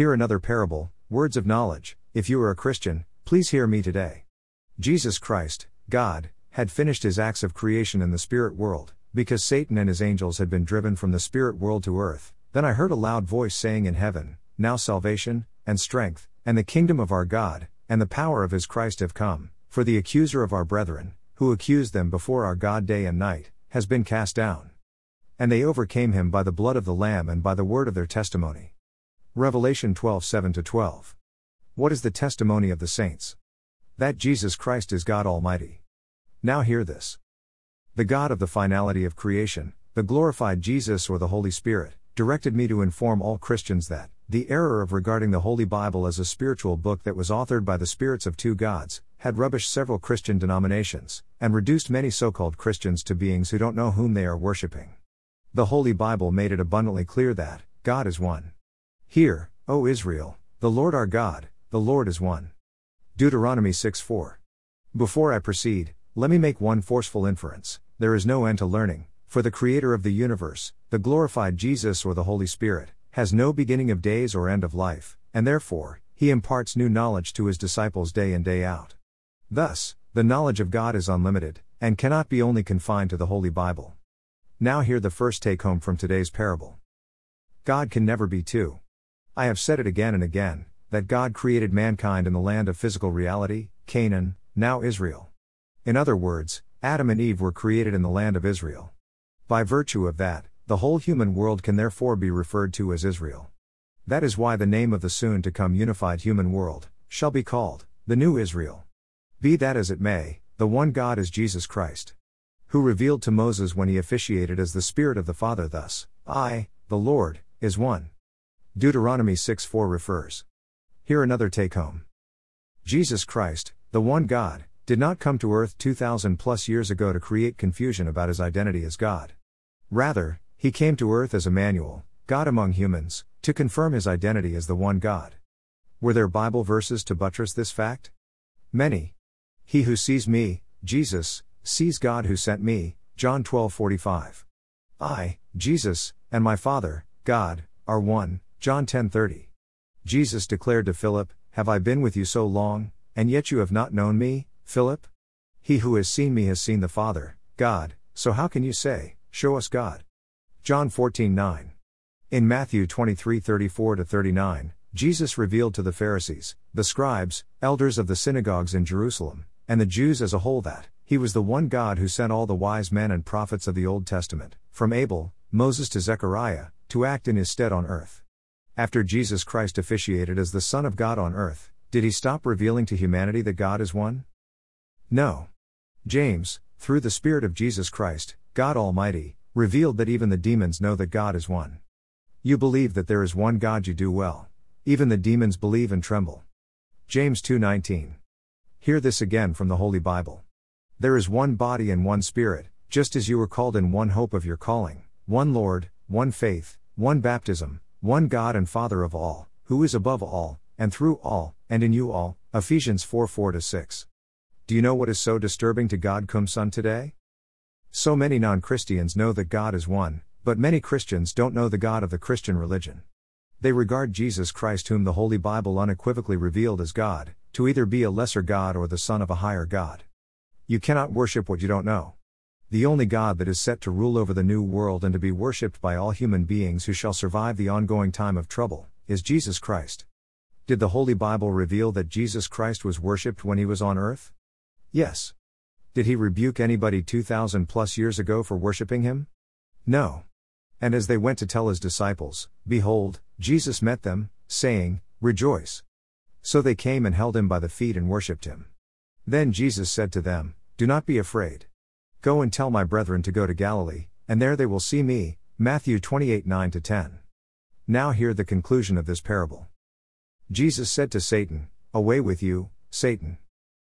Hear another parable, words of knowledge. If you are a Christian, please hear me today. Jesus Christ, God, had finished his acts of creation in the spirit world, because Satan and his angels had been driven from the spirit world to earth. Then I heard a loud voice saying in heaven, Now salvation, and strength, and the kingdom of our God, and the power of his Christ have come, for the accuser of our brethren, who accused them before our God day and night, has been cast down. And they overcame him by the blood of the Lamb and by the word of their testimony. Revelation 12 7 12. What is the testimony of the saints? That Jesus Christ is God Almighty. Now hear this. The God of the finality of creation, the glorified Jesus or the Holy Spirit, directed me to inform all Christians that, the error of regarding the Holy Bible as a spiritual book that was authored by the spirits of two gods, had rubbished several Christian denominations, and reduced many so called Christians to beings who don't know whom they are worshipping. The Holy Bible made it abundantly clear that, God is one. Hear, O Israel, the Lord our God, the Lord is one. Deuteronomy 6 4. Before I proceed, let me make one forceful inference there is no end to learning, for the Creator of the universe, the glorified Jesus or the Holy Spirit, has no beginning of days or end of life, and therefore, he imparts new knowledge to his disciples day in day out. Thus, the knowledge of God is unlimited, and cannot be only confined to the Holy Bible. Now, hear the first take home from today's parable God can never be two. I have said it again and again that God created mankind in the land of physical reality, Canaan, now Israel. In other words, Adam and Eve were created in the land of Israel. By virtue of that, the whole human world can therefore be referred to as Israel. That is why the name of the soon to come unified human world shall be called the New Israel. Be that as it may, the one God is Jesus Christ. Who revealed to Moses when he officiated as the Spirit of the Father, thus, I, the Lord, is one. Deuteronomy 6 4 refers. Hear another take home. Jesus Christ, the one God, did not come to earth 2000 plus years ago to create confusion about his identity as God. Rather, he came to earth as Emmanuel, God among humans, to confirm his identity as the one God. Were there Bible verses to buttress this fact? Many. He who sees me, Jesus, sees God who sent me, John 12:45. I, Jesus, and my Father, God, are one, John 10:30. Jesus declared to Philip, "Have I been with you so long, and yet you have not known me, Philip? He who has seen me has seen the Father, God, so how can you say, show us God?" John 14:9. In Matthew 23:34 39, Jesus revealed to the Pharisees, the scribes, elders of the synagogues in Jerusalem, and the Jews as a whole that he was the one God who sent all the wise men and prophets of the Old Testament, from Abel, Moses to Zechariah, to act in his stead on earth. After Jesus Christ officiated as the Son of God on earth, did he stop revealing to humanity that God is one? No. James, through the Spirit of Jesus Christ, God Almighty, revealed that even the demons know that God is one. You believe that there is one God you do well. Even the demons believe and tremble. James 2:19. Hear this again from the Holy Bible. There is one body and one spirit, just as you were called in one hope of your calling, one Lord, one faith, one baptism, one God and Father of all, who is above all, and through all, and in you all. Ephesians 4 4 6. Do you know what is so disturbing to God cum son today? So many non Christians know that God is one, but many Christians don't know the God of the Christian religion. They regard Jesus Christ, whom the Holy Bible unequivocally revealed as God, to either be a lesser God or the Son of a higher God. You cannot worship what you don't know. The only God that is set to rule over the new world and to be worshipped by all human beings who shall survive the ongoing time of trouble, is Jesus Christ. Did the Holy Bible reveal that Jesus Christ was worshipped when he was on earth? Yes. Did he rebuke anybody 2,000 plus years ago for worshipping him? No. And as they went to tell his disciples, behold, Jesus met them, saying, Rejoice. So they came and held him by the feet and worshipped him. Then Jesus said to them, Do not be afraid. Go and tell my brethren to go to Galilee, and there they will see me. Matthew 28 9 10. Now hear the conclusion of this parable. Jesus said to Satan, Away with you, Satan.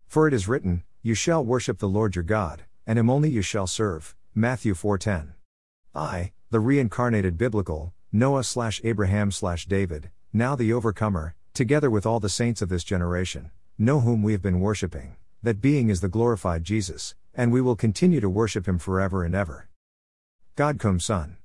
For it is written, you shall worship the Lord your God, and him only you shall serve. Matthew 4:10. I, the reincarnated biblical Noah slash Abraham slash David, now the overcomer, together with all the saints of this generation, know whom we have been worshipping. That being is the glorified Jesus, and we will continue to worship him forever and ever. God cum son.